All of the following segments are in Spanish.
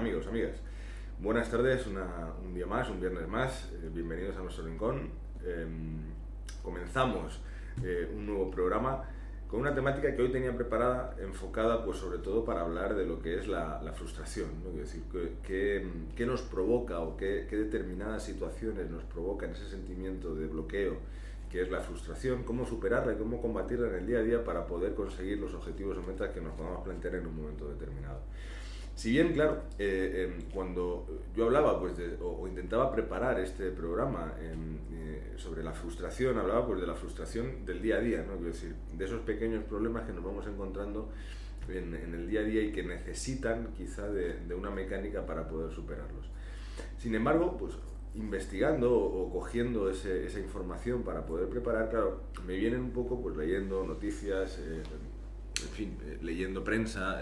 ¿Qué tal amigos, amigas? Buenas tardes, un día más, un viernes más. Eh, bienvenidos a nuestro rincón. Em, comenzamos eh, un nuevo programa con una temática que hoy tenía preparada, enfocada pues sobre todo para hablar de lo que es la, frustración, ¿no? Es decir, qué nos provoca o qué determinadas situaciones nos provocan ese sentimiento de bloqueo que es la frustración, cómo superarla y cómo combatirla en el día a día para poder conseguir los objetivos o metas que nos podamos plantear en un momento determinado. Si bien, claro, eh, em, cuando yo hablaba pues, o, intentaba preparar este programa em, eh, sobre la frustración, hablaba pues, de la frustración del día a día, ¿no? Quiero decir, de esos pequeños problemas que nos vamos encontrando en, el día a día y que necesitan quizá de, de, una mecánica para poder superarlos. Sin embargo, pues investigando o, cogiendo esa información para poder preparar, claro, me vienen un poco pues leyendo noticias, eh, en fin, leyendo prensa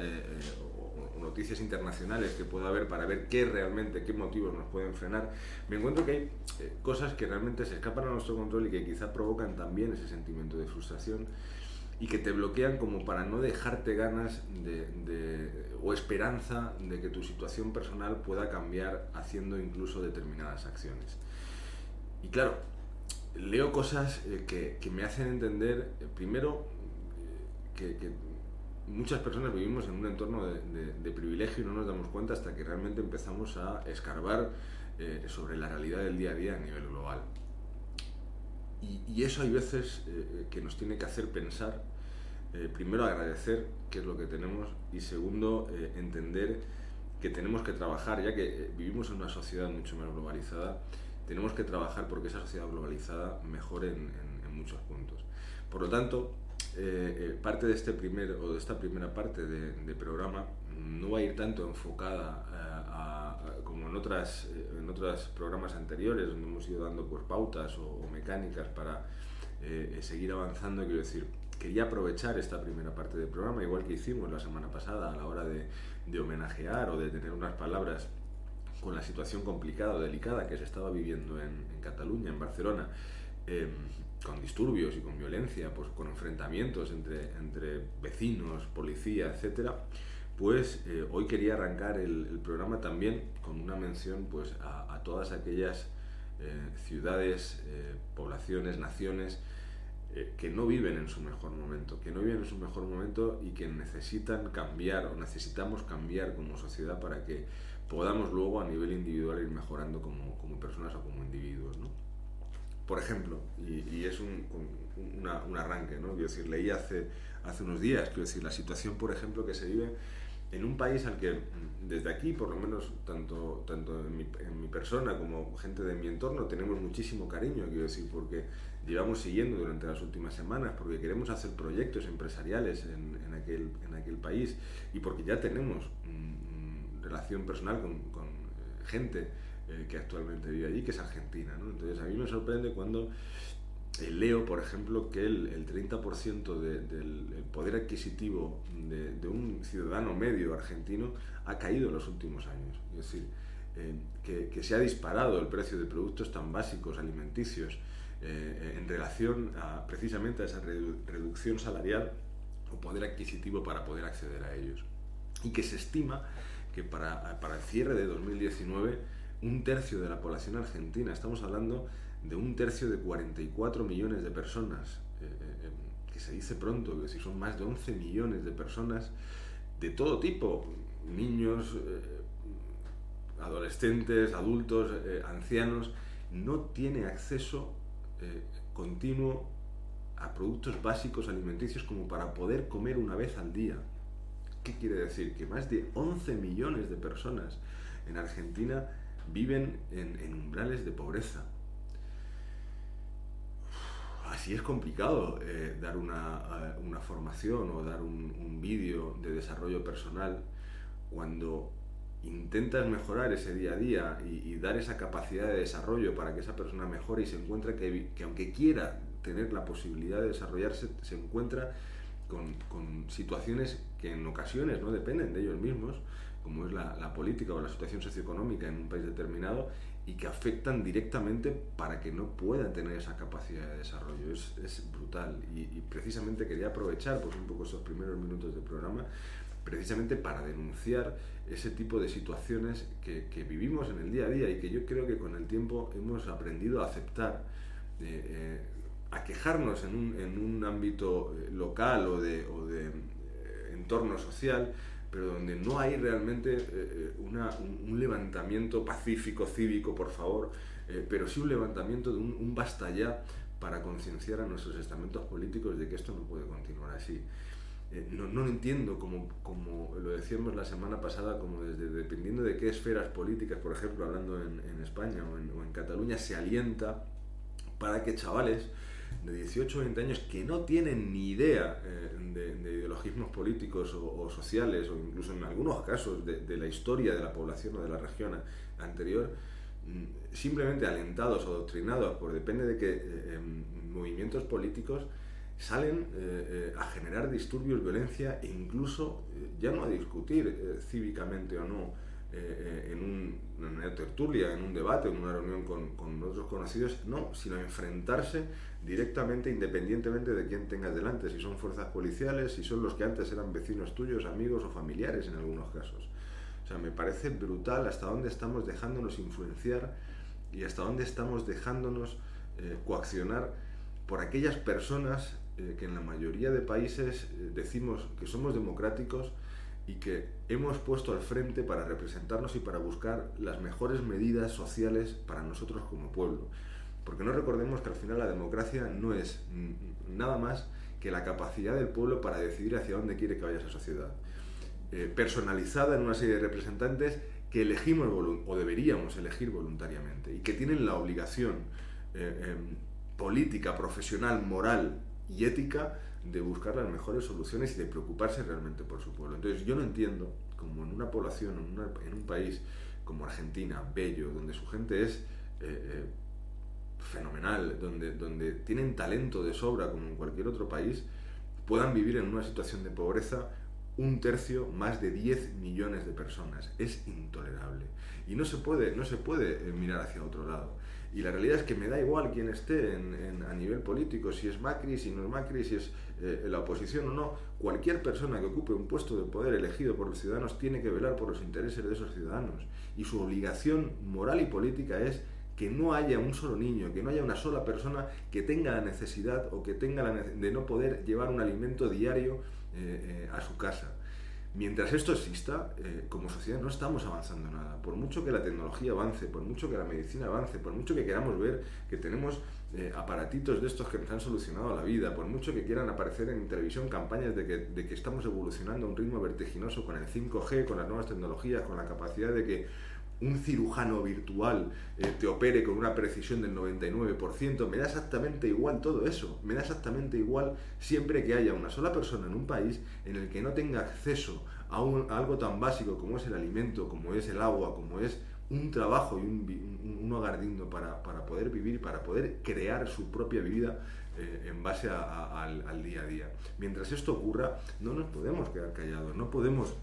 noticias internacionales que pueda haber para ver qué realmente, qué motivos nos pueden frenar, me encuentro que hay eh, cosas que realmente se escapan a nuestro control y que quizá provocan también ese sentimiento de frustración y que te bloquean como para no dejarte ganas de, o esperanza de que tu situación personal pueda cambiar haciendo incluso determinadas acciones. Y claro, leo cosas eh, que, que, me hacen entender, eh, primero, que, que muchas personas vivimos en un entorno de, privilegio y no nos damos cuenta hasta que realmente empezamos a escarbar eh, sobre la realidad del día a día a nivel global. Y, eso hay veces eh, que nos tiene que hacer pensar, eh, primero agradecer qué es lo que tenemos y segundo entender que tenemos que trabajar, ya que vivimos en una sociedad mucho más globalizada, tenemos que trabajar porque esa sociedad globalizada mejore en muchos puntos. Por lo tanto, eh, eh, parte de este primer o de esta primera parte de, programa no va a ir tanto enfocada eh, como en otras en otros programas anteriores donde hemos ido dando pues, pautas o, mecánicas para seguir avanzando. Quiero decir quería aprovechar esta primera parte del programa igual que hicimos la semana pasada a la hora de, de homenajear o de tener unas palabras con la situación complicada o delicada que se estaba viviendo en, en Cataluña, en Barcelona, em, con disturbios y con violencia, pues con enfrentamientos entre, entre vecinos, policía, etc., pues eh, hoy quería arrancar el, programa también con una mención pues, a, todas aquellas eh, ciudades, eh, poblaciones, naciones que no viven en su mejor momento, que no viven en su mejor momento y que necesitan cambiar o necesitamos cambiar como sociedad para que podamos luego a nivel individual ir mejorando como, como personas o como individuos. ¿no? Por ejemplo, y, es un, un, arranque, ¿no? Quiero decir, leí hace, hace unos días, quiero decir, la situación, por ejemplo, que se vive en un país al que desde aquí, por lo menos tanto, tanto en, mi, en mi persona como gente de mi entorno, tenemos muchísimo cariño, quiero decir, porque llevamos siguiendo durante las últimas semanas, porque queremos hacer proyectos empresariales en, en, aquel, en aquel país y porque ya tenemos relación personal con, con eh, gente eh, que actualmente vive allí, que es Argentina. ¿no? Entonces a mí me sorprende cuando eh, leo, por ejemplo, que el, el 30% del poder adquisitivo de, un ciudadano medio argentino ha caído en los últimos años. Es decir, eh, que, que, se ha disparado el precio de productos tan básicos, alimenticios, en relación a, precisamente a esa reducción salarial o poder adquisitivo para poder acceder a ellos. Y que se estima que para, para el cierre de 2019 un tercio de la población argentina, estamos hablando de un tercio de 44 millones de personas, eh, eh, eh, que se dice pronto, que si son más de 11 millones de personas de todo tipo, niños, adolescentes, adultos, ancianos, no tiene acceso continuo a productos básicos alimenticios como para poder comer una vez al día. ¿Qué quiere decir? Que más de 11 millones de personas en Argentina viven en, umbrales de pobreza. Así es complicado eh, dar una, eh, una, formación o dar un, vídeo de desarrollo personal cuando intentas mejorar ese día a día y, dar esa capacidad de desarrollo para que esa persona mejore y se encuentra que, que aunque quiera tener la posibilidad de desarrollarse, se encuentra con, con, situaciones que en ocasiones no dependen de ellos mismos como es la, política o la situación socioeconómica en un país determinado y que afectan directamente para que no puedan tener esa capacidad de desarrollo. Es, brutal y, precisamente quería aprovechar pues, un poco esos primeros minutos del programa precisamente para denunciar ese tipo de situaciones que, vivimos en el día a día y que yo creo que con el tiempo hemos aprendido a aceptar, eh, eh, a quejarnos en un, en un ámbito eh, local o de, o de entorno social, pero donde no hay realmente una, un, levantamiento pacífico, cívico, por favor, pero sí un levantamiento de un, un basta ya para concienciar a nuestros estamentos políticos de que esto no puede continuar así. Eh, no, no, entiendo, como, como lo decíamos la semana pasada, como desde dependiendo de qué esferas políticas, por ejemplo, hablando en, en España o en, o en, Cataluña, se alienta para que chavales de 18 o 20 años que no tienen ni idea eh, de, de, ideologismos políticos o, sociales, o incluso en algunos casos de, la historia de la población o de la región anterior, mm, simplemente alentados o adoctrinados por depende de qué eh, em, movimientos políticos, salen eh, eh, a generar disturbios, violencia e incluso ya no a discutir cívicamente o no en, una tertulia, en un debate, en una reunión con, con, otros conocidos, no, sino enfrentarse directamente, independientemente de quién tengas delante, si son fuerzas policiales, si son los que antes eran vecinos tuyos, amigos o familiares en algunos casos. O sea, me parece brutal hasta dónde estamos dejándonos influenciar y hasta dónde estamos dejándonos coaccionar por aquellas personas eh, que en la mayoría de países eh, decimos que somos democráticos y que hemos puesto al frente para representarnos y para buscar las mejores medidas sociales para nosotros como pueblo. Porque no recordemos que al final la democracia no es nada más que la capacidad del pueblo para decidir hacia dónde quiere que vaya esa sociedad. Eh, personalizada en una serie de representantes que elegimos o deberíamos elegir voluntariamente y que tienen la obligación em, política, profesional, moral y ética de buscar las mejores soluciones y de preocuparse realmente por su pueblo. Entonces yo no entiendo como en una población, en, un país como Argentina, bello, donde su gente es eh, eh, fenomenal, donde, donde tienen talento de sobra como en cualquier otro país, puedan vivir en una situación de pobreza un tercio, más de 10 millones de personas. Es intolerable. Y no se puede, no se puede eh, mirar hacia otro lado. Y la realidad es que me da igual quién esté en, a nivel político, si es Macri, si no es Macri, si es eh, la oposición o no. Cualquier persona que ocupe un puesto de poder elegido por los ciudadanos tiene que velar por los intereses de esos ciudadanos. Y su obligación moral y política es que no haya un solo niño, que no haya una sola persona que tenga la necesidad o que tenga la de no poder llevar un alimento diario eh, eh, a su casa. Mientras esto exista, eh, como sociedad no estamos avanzando nada. Por mucho que la tecnología avance, por mucho que la medicina avance, por mucho que queramos ver que tenemos eh, aparatitos de estos que nos han solucionado la vida, por mucho que quieran aparecer en televisión campañas de que, de que estamos evolucionando a un ritmo vertiginoso con el 5G, con las nuevas tecnologías, con la capacidad de que un cirujano virtual eh, te opere con una precisión del 99%, me da exactamente igual todo eso, me da exactamente igual siempre que haya una sola persona en un país en el que no tenga acceso a, algo tan básico como es el alimento, como es el agua, como es un trabajo y un, hogar digno para, poder vivir, para poder crear su propia vida eh, en base al, al día a día. Mientras esto ocurra, no nos podemos quedar callados, no podemos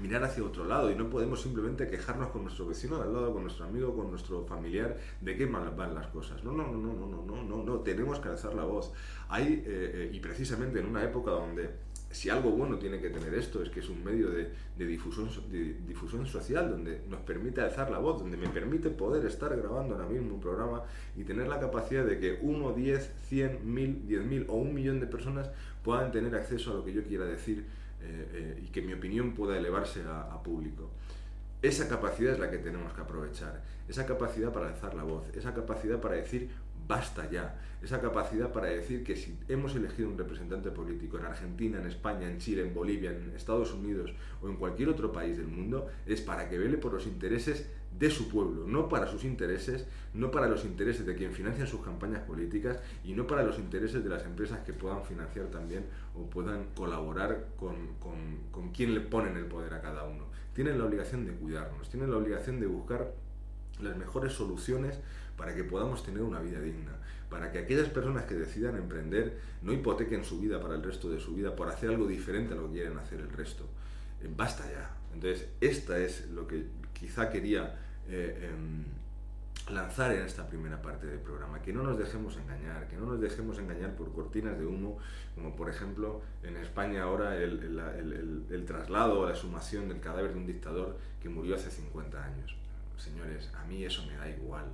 mirar hacia otro lado y no podemos simplemente quejarnos con nuestro vecino de al lado, con nuestro amigo, con nuestro familiar de qué mal van las cosas. No, no, no, no, no, no, no, no, tenemos que alzar la voz. Hay, eh, y precisamente en una época donde si algo bueno tiene que tener esto es que es un medio de, de, difusión, de difusión social donde nos permite alzar la voz, donde me permite poder estar grabando ahora mismo un programa y tener la capacidad de que uno, diez, cien, mil, diez mil o un millón de personas puedan tener acceso a lo que yo quiera decir eh, eh, y que mi opinión pueda elevarse a, público. Esa capacidad es la que tenemos que aprovechar, esa capacidad para alzar la voz, esa capacidad para decir basta ya, esa capacidad para decir que si hemos elegido un representante político en Argentina, en España, en Chile, en Bolivia, en Estados Unidos o en cualquier otro país del mundo, es para que vele por los intereses de su pueblo, no para sus intereses, no para los intereses de quien financia sus campañas políticas y no para los intereses de las empresas que puedan financiar también o puedan colaborar con, con, quien le ponen el poder a cada uno. Tienen la obligación de cuidarnos, tienen la obligación de buscar las mejores soluciones para que podamos tener una vida digna, para que aquellas personas que decidan emprender no hipotequen su vida para el resto de su vida por hacer algo diferente a lo que quieren hacer el resto. Eh, basta ya. Entonces, esta es lo que quizá quería eh, em, lanzar en esta primera parte del programa, que no nos dejemos engañar, que no nos dejemos engañar por cortinas de humo, como por ejemplo en España ahora el, traslado o la sumación del cadáver de un dictador que murió hace 50 años. Señores, a mí eso me da igual,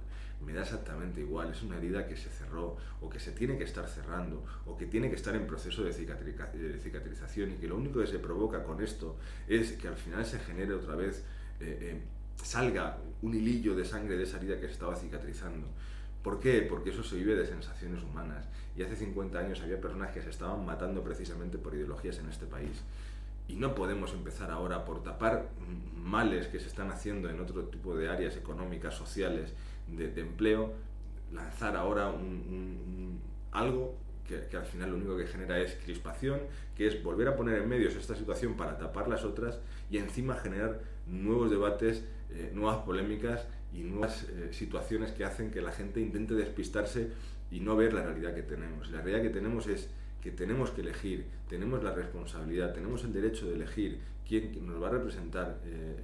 me da exactamente igual, es una herida que se cerró o que se tiene que estar cerrando o que tiene que estar en proceso de cicatrización y que lo único que se provoca con esto es que al final se genere otra vez... Eh, eh, salga un hilillo de sangre de esa herida que se estaba cicatrizando. ¿Por qué? Porque eso se vive de sensaciones humanas. Y hace 50 años había personas que se estaban matando precisamente por ideologías en este país. Y no podemos empezar ahora por tapar males que se están haciendo en otro tipo de áreas económicas, sociales, de, empleo, lanzar ahora un, algo que, al final lo único que genera es crispación, que es volver a poner en medios esta situación para tapar las otras y encima generar nuevos debates eh, nuevas polémicas y nuevas eh, situaciones que hacen que la gente intente despistarse y no ver la realidad que tenemos. La realidad que tenemos es que tenemos que elegir, tenemos la responsabilidad, tenemos el derecho de elegir quién nos va a representar eh,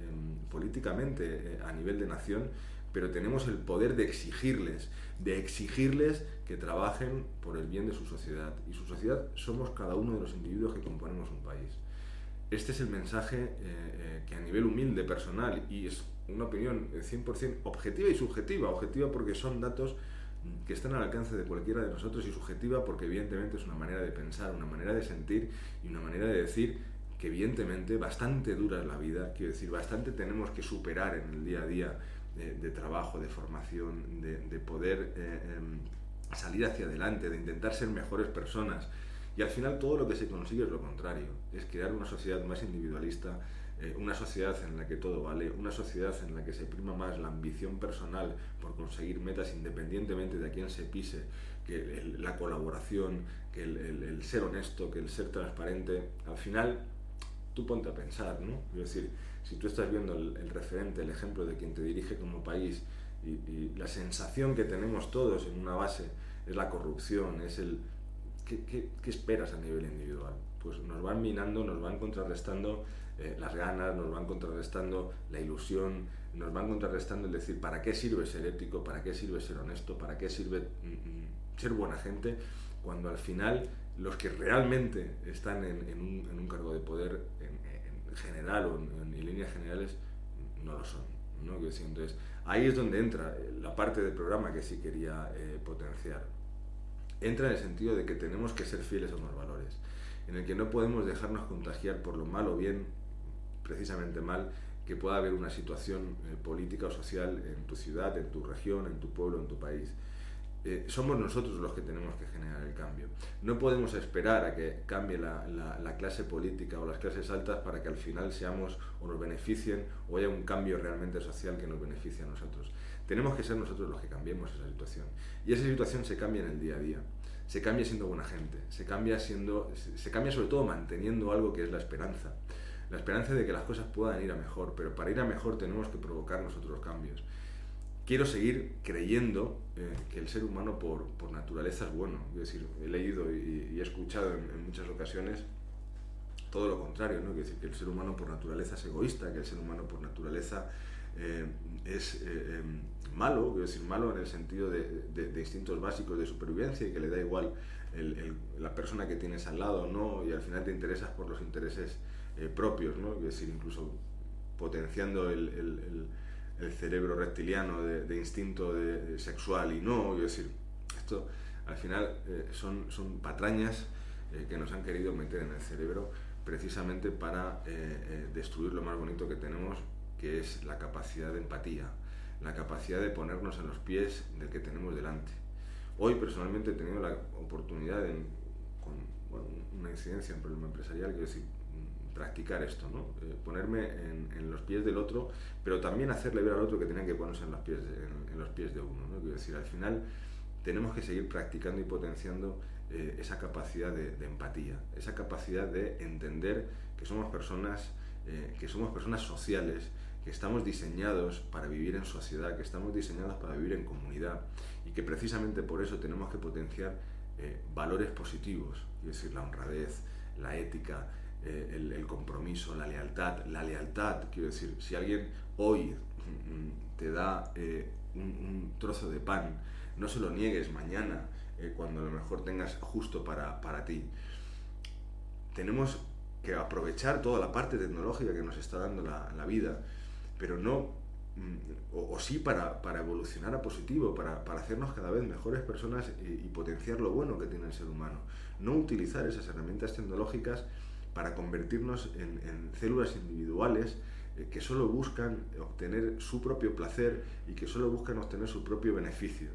políticamente a nivel de nación, pero tenemos el poder de exigirles, de exigirles que trabajen por el bien de su sociedad. Y su sociedad somos cada uno de los individuos que componemos un país. Este es el mensaje que a nivel humilde, personal, y es una opinión 100% objetiva y subjetiva. Objetiva porque son datos que están al alcance de cualquiera de nosotros y subjetiva porque evidentemente es una manera de pensar, una manera de sentir y una manera de decir que evidentemente bastante dura es la vida, quiero decir, bastante tenemos que superar en el día a día de, trabajo, de formación, de, poder eh, em, salir hacia adelante, de intentar ser mejores personas. Y al final todo lo que se consigue es lo contrario, es crear una sociedad más individualista, eh, una sociedad en la que todo vale, una sociedad en la que se prima más la ambición personal por conseguir metas independientemente de a quién se pise, que la colaboración, que el, ser honesto, que el ser transparente, al final tú ponte a pensar, ¿no? Es decir, si tú estás viendo el, referente, el ejemplo de quien te dirige como país y, la sensación que tenemos todos en una base es la corrupción, es el... ¿Qué, qué esperas a nivel individual? Pues nos van minando, nos van contrarrestando eh, las ganas, nos van contrarrestando la ilusión, nos van contrarrestando el decir, ¿para qué sirve ser ético? ¿Para qué sirve ser honesto? ¿Para qué sirve mm, mm, ser buena gente? Cuando al final los que realmente están en, un, cargo de poder en, general o en, líneas generales no lo son. ¿no? Entonces, ahí es donde entra la parte del programa que sí quería eh, potenciar. Entra en el sentido de que tenemos que ser fieles a unos valores, en el que no podemos dejarnos contagiar por lo mal o bien precisamente mal que pueda haber una situación eh, política o social en tu ciudad, en tu región, en tu pueblo, en tu país. Eh, somos nosotros los que tenemos que generar el cambio. No podemos esperar a que cambie la, la, clase política o las clases altas para que al final seamos o nos beneficien o haya un cambio realmente social que nos beneficie a nosotros. Tenemos que ser nosotros los que cambiemos esa situación. Y esa situación se cambia en el día a día. Se cambia siendo buena gente. Se cambia, siendo, se cambia sobre todo manteniendo algo que es la esperanza la esperanza de que las cosas puedan ir a mejor, pero para ir a mejor tenemos que provocar nosotros cambios. Quiero seguir creyendo eh, que el ser humano por, por, naturaleza es bueno. Es decir, he leído y, he escuchado en, muchas ocasiones todo lo contrario, ¿no? decir, que el ser humano por naturaleza es egoísta, que el ser humano por naturaleza eh, es eh, em, malo, quiero decir, malo en el sentido de, de, instintos básicos de supervivencia y que le da igual la persona que tienes al lado, ¿no? Y al final te interesas por los intereses propios, ¿no? es decir, incluso potenciando el, el cerebro reptiliano de, instinto de, sexual y no, es decir, esto al final eh, son, son patrañas eh, que nos han querido meter en el cerebro precisamente para destruir lo más bonito que tenemos, que es la capacidad de empatía, la capacidad de ponernos en los pies del que tenemos delante. Hoy personalmente he tenido la oportunidad de, con una incidencia, un problema empresarial, quiero decir, practicar esto, ¿no? Eh, ponerme en, los pies del otro, pero también hacerle ver al otro que tenía que ponerse en los pies de, en, los pies de uno. ¿no? Quiero decir, al final tenemos que seguir practicando y potenciando eh, esa capacidad de, empatía, esa capacidad de entender que somos personas, eh, que somos personas sociales, que estamos diseñados para vivir en sociedad, que estamos diseñados para vivir en comunidad y que precisamente por eso tenemos que potenciar valores positivos, es decir, la honradez, la ética, eh, el, compromiso, la lealtad. La lealtad, quiero decir, si alguien hoy mm, te da eh, un, trozo de pan, no se lo niegues mañana eh, cuando a lo mejor tengas justo para, para ti. Tenemos que aprovechar toda la parte tecnológica que nos está dando la, la vida, pero no, mm, o, sí para, para, evolucionar a positivo, para, para, hacernos cada vez mejores personas y, potenciar lo bueno que tiene el ser humano. No utilizar esas herramientas tecnológicas para convertirnos en, en células individuales eh, que solo buscan obtener su propio placer y que solo buscan obtener su propio beneficio.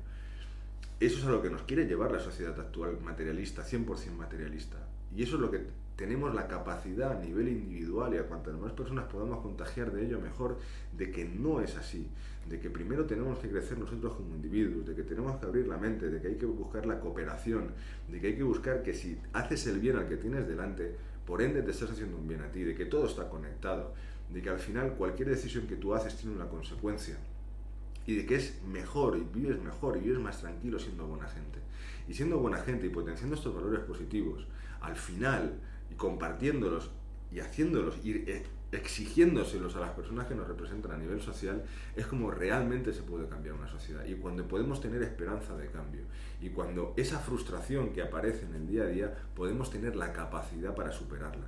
Eso es a lo que nos quiere llevar la sociedad actual materialista, 100% materialista. Y eso es lo que tenemos la capacidad a nivel individual y a cuantas más personas podamos contagiar de ello mejor, de que no es así, de que primero tenemos que crecer nosotros como individuos, de que tenemos que abrir la mente, de que hay que buscar la cooperación, de que hay que buscar que si haces el bien al que tienes delante, por ende te estás haciendo un bien a ti, de que todo está conectado, de que al final cualquier decisión que tú haces tiene una consecuencia y de que es mejor y vives mejor y vives más tranquilo siendo buena gente. Y siendo buena gente y potenciando estos valores positivos, al final y compartiéndolos y haciéndolos, e, exigiéndoselos a las personas que nos representan a nivel social, es como realmente se puede cambiar una sociedad. Y cuando podemos tener esperanza de cambio, y cuando esa frustración que aparece en el día a día, podemos tener la capacidad para superarla.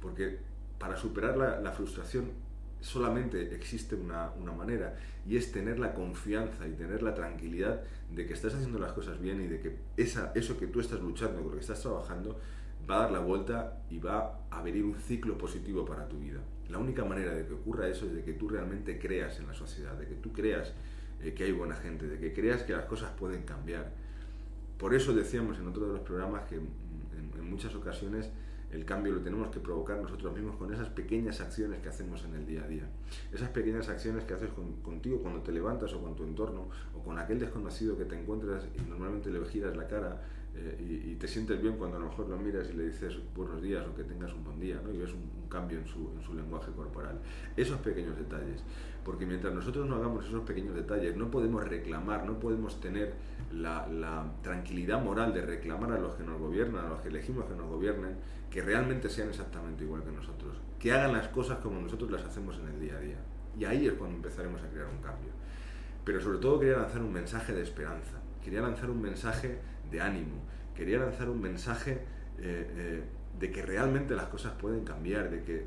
Porque para superar la, frustración solamente existe una, una, manera y es tener la confianza y tener la tranquilidad de que estás haciendo las cosas bien y de que esa, eso que tú estás luchando, con lo que estás trabajando, va a dar la vuelta y va a venir un ciclo positivo para tu vida. La única manera de que ocurra eso es de que tú realmente creas en la sociedad, de que tú creas eh, que hay buena gente, de que creas que las cosas pueden cambiar. Por eso decíamos en otro de los programas que en, muchas ocasiones el cambio lo tenemos que provocar nosotros mismos con esas pequeñas acciones que hacemos en el día a día. Esas pequeñas acciones que haces contigo cuando te levantas o con tu entorno o con aquel desconocido que te encuentras y normalmente le giras la cara eh, y, te sientes bien cuando a lo mejor lo miras y le dices buenos días o que tengas un buen día, ¿no? y ves un, cambio en su, en su, lenguaje corporal. Esos pequeños detalles, porque mientras nosotros no hagamos esos pequeños detalles, no podemos reclamar, no podemos tener la, la, tranquilidad moral de reclamar a los que nos gobiernan, a los que elegimos que nos gobiernen, que realmente sean exactamente igual que nosotros, que hagan las cosas como nosotros las hacemos en el día a día. Y ahí es cuando empezaremos a crear un cambio. Pero sobre todo quería lanzar un mensaje de esperanza, quería lanzar un mensaje de ánimo. Quería lanzar un mensaje eh, eh, de que realmente las cosas pueden cambiar, de que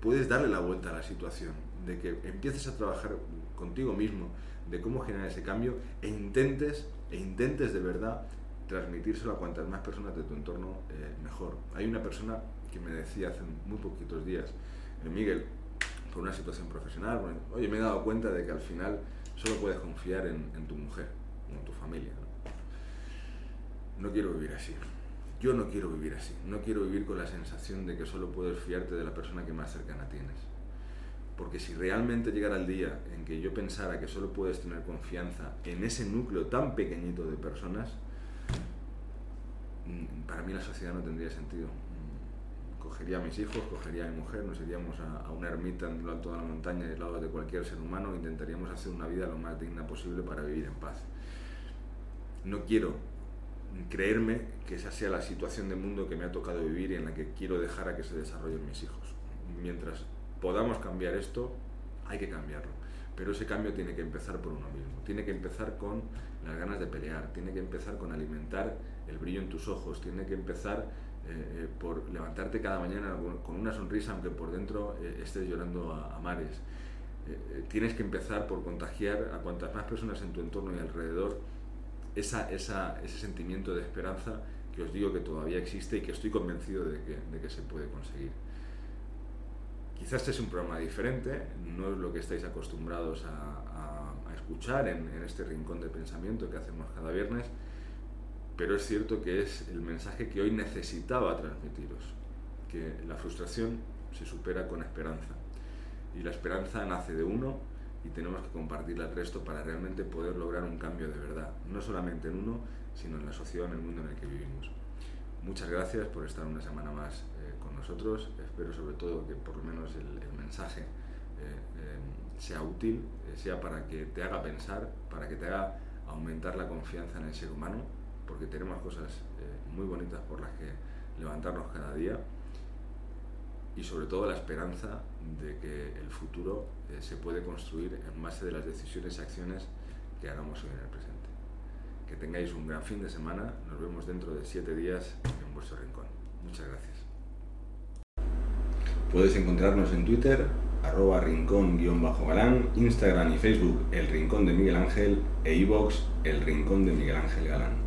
puedes darle la vuelta a la situación, de que empieces a trabajar contigo mismo, de cómo generar ese cambio e intentes, e intentes de verdad transmitírselo a cuantas más personas de tu entorno eh, mejor. Hay una persona que me decía hace muy poquitos días, Miguel, por una situación profesional, oye, me he dado cuenta de que al final solo puedes confiar en, tu mujer, en tu familia no quiero vivir así. Yo no quiero vivir así. No quiero vivir con la sensación de que solo puedes fiarte de la persona que más cercana tienes. Porque si realmente llegara el día en que yo pensara que solo puedes tener confianza en ese núcleo tan pequeñito de personas, mm, para mí la sociedad no tendría sentido. Mm, cogería a mis hijos, cogería a mi mujer, nos iríamos a, una ermita en lo alto de la montaña, aislados de cualquier ser humano, e intentaríamos hacer una vida lo más digna posible para vivir en paz. No quiero creerme que esa sea la situación de mundo que me ha tocado vivir y en la que quiero dejar a que se desarrollen mis hijos. Mientras podamos cambiar esto, hay que cambiarlo. Pero ese cambio tiene que empezar por uno mismo. Tiene que empezar con las ganas de pelear, tiene que empezar con alimentar el brillo en tus ojos, tiene que empezar eh, eh, por levantarte cada mañana con una sonrisa aunque por dentro eh, estés llorando a, a mares. tienes que empezar por contagiar a cuantas más personas en tu entorno y alrededor esa, esa, ese sentimiento de esperanza que os digo que todavía existe y que estoy convencido de que, se puede conseguir. Quizás este es un programa diferente, no es lo que estáis acostumbrados a, escuchar en, este rincón de pensamiento que hacemos cada viernes, pero es cierto que es el mensaje que hoy necesitaba transmitiros, que la frustración se supera con esperanza y la esperanza nace de uno y tenemos que compartirla al resto para realmente poder lograr un cambio de verdad, no solamente en uno, sino en la sociedad, en el mundo en el que vivimos. Muchas gracias por estar una semana más eh, con nosotros. Espero sobre todo que por lo menos el, mensaje eh, eh, sea útil, sea para que te haga pensar, para que te haga aumentar la confianza en el ser humano, porque tenemos cosas muy bonitas por las que levantarnos cada día y sobre todo la esperanza de que el futuro eh, se puede construir en base de las decisiones y acciones que hagamos hoy en el presente. Que tengáis un gran fin de semana, nos vemos dentro de siete días en vuestro rincón. Muchas gracias. Puedes encontrarnos en Twitter, arroba rincón-galán, Instagram y Facebook El Rincón de Miguel Ángel e iVox El Rincón de Miguel Ángel Galán.